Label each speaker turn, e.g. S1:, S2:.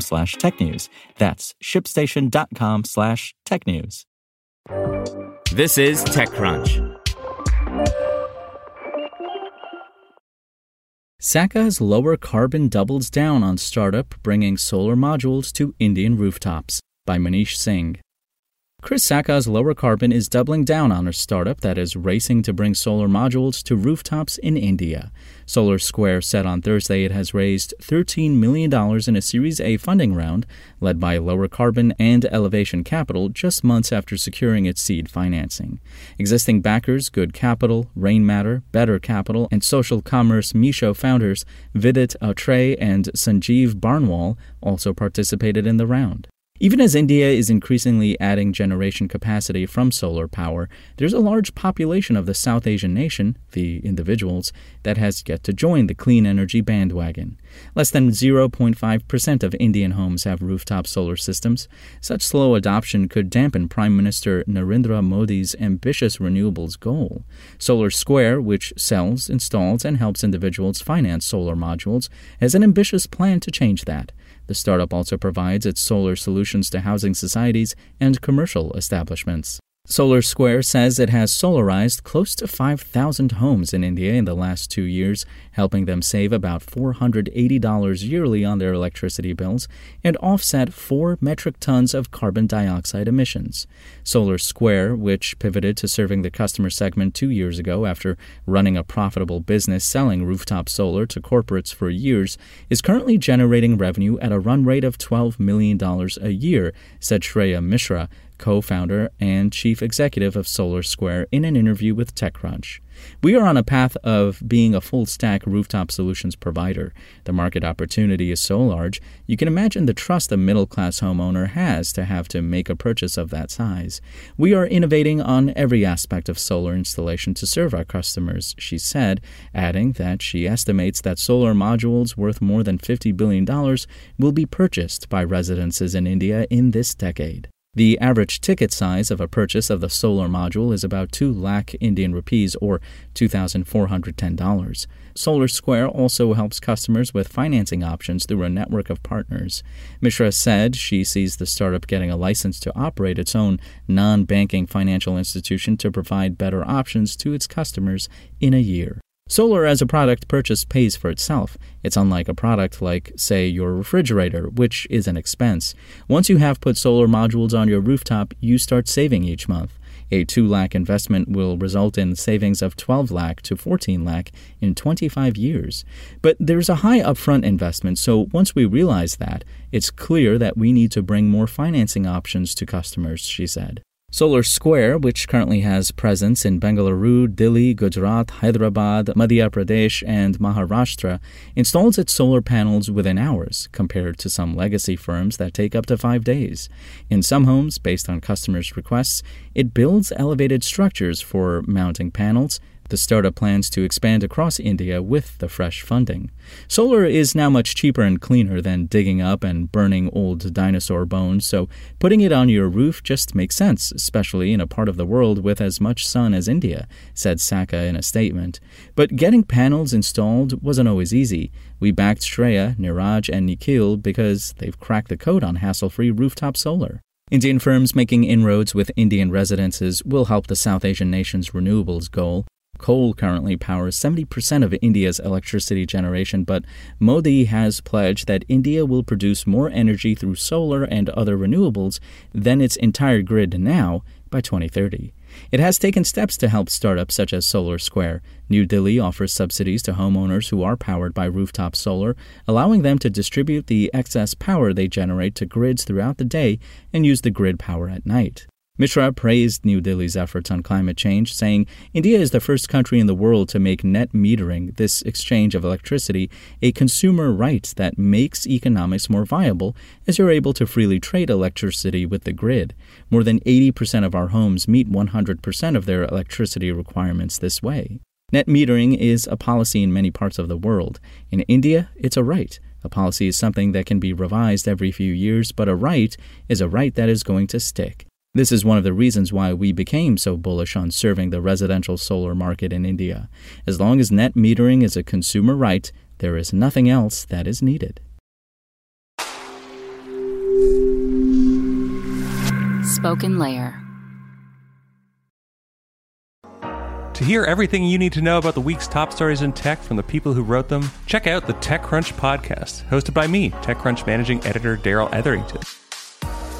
S1: slash technews. That's shipstation.com slash technews.
S2: This is TechCrunch.
S1: Sacca's lower carbon doubles down on startup bringing solar modules to Indian rooftops by Manish Singh. Chris Sacca's Lower Carbon is doubling down on a startup that is racing to bring solar modules to rooftops in India. Solar Square said on Thursday it has raised $13 million in a Series A funding round led by Lowercarbon and Elevation Capital just months after securing its seed financing. Existing backers Good Capital, Rainmatter, Better Capital, and social commerce Meesho founders Vidit Atre and Sanjeev Barnwal also participated in the round. Even as India is increasingly adding generation capacity from solar power, there's a large population of the South Asian nation, the individuals, that has yet to join the clean energy bandwagon. Less than 0.5% of Indian homes have rooftop solar systems. Such slow adoption could dampen Prime Minister Narendra Modi's ambitious renewables goal. Solar Square, which sells, installs, and helps individuals finance solar modules, has an ambitious plan to change that. The startup also provides its solar solutions to housing societies and commercial establishments. Solar Square says it has solarized close to 5,000 homes in India in the last two years, helping them save about $480 yearly on their electricity bills and offset 4 metric tons of carbon dioxide emissions. Solar Square, which pivoted to serving the customer segment two years ago after running a profitable business selling rooftop solar to corporates for years, is currently generating revenue at a run rate of $12 million a year, said Shreya Mishra, co founder and chief executive of Solar Square, in an interview with TechCrunch. We are on a path of being a full stack rooftop solutions provider. The market opportunity is so large, you can imagine the trust a middle class homeowner has to have to make a purchase of that size. We are innovating on every aspect of solar installation to serve our customers, she said, adding that she estimates that solar modules worth more than $50 billion will be purchased by residences in India in this decade. The average ticket size of a purchase of the solar module is about 2 lakh Indian rupees or $2,410. Solar Square also helps customers with financing options through a network of partners. Mishra said she sees the startup getting a license to operate its own non banking financial institution to provide better options to its customers in a year. Solar as a product purchase pays for itself. It's unlike a product like, say, your refrigerator, which is an expense. Once you have put solar modules on your rooftop, you start saving each month. A 2 lakh investment will result in savings of 12 lakh to 14 lakh in 25 years. But there's a high upfront investment, so once we realize that, it's clear that we need to bring more financing options to customers, she said. Solar Square, which currently has presence in Bengaluru, Delhi, Gujarat, Hyderabad, Madhya Pradesh, and Maharashtra, installs its solar panels within hours, compared to some legacy firms that take up to five days. In some homes, based on customers' requests, it builds elevated structures for mounting panels the startup plans to expand across India with the fresh funding. Solar is now much cheaper and cleaner than digging up and burning old dinosaur bones, so putting it on your roof just makes sense, especially in a part of the world with as much sun as India, said Sacca in a statement. But getting panels installed wasn't always easy. We backed Shreya, Niraj, and Nikhil because they've cracked the code on hassle free rooftop solar. Indian firms making inroads with Indian residences will help the South Asian nation's renewables goal. Coal currently powers 70% of India's electricity generation, but Modi has pledged that India will produce more energy through solar and other renewables than its entire grid now by 2030. It has taken steps to help startups such as Solar Square. New Delhi offers subsidies to homeowners who are powered by rooftop solar, allowing them to distribute the excess power they generate to grids throughout the day and use the grid power at night. Mishra praised New Delhi's efforts on climate change, saying India is the first country in the world to make net metering, this exchange of electricity, a consumer right that makes economics more viable as you're able to freely trade electricity with the grid. More than 80% of our homes meet 100% of their electricity requirements this way. Net metering is a policy in many parts of the world. In India, it's a right. A policy is something that can be revised every few years, but a right is a right that is going to stick. This is one of the reasons why we became so bullish on serving the residential solar market in India. As long as net metering is a consumer right, there is nothing else that is needed.
S3: Spoken Layer.
S4: To hear everything you need to know about the week's top stories in tech from the people who wrote them, check out the TechCrunch podcast, hosted by me, TechCrunch managing editor Darrell Etherington.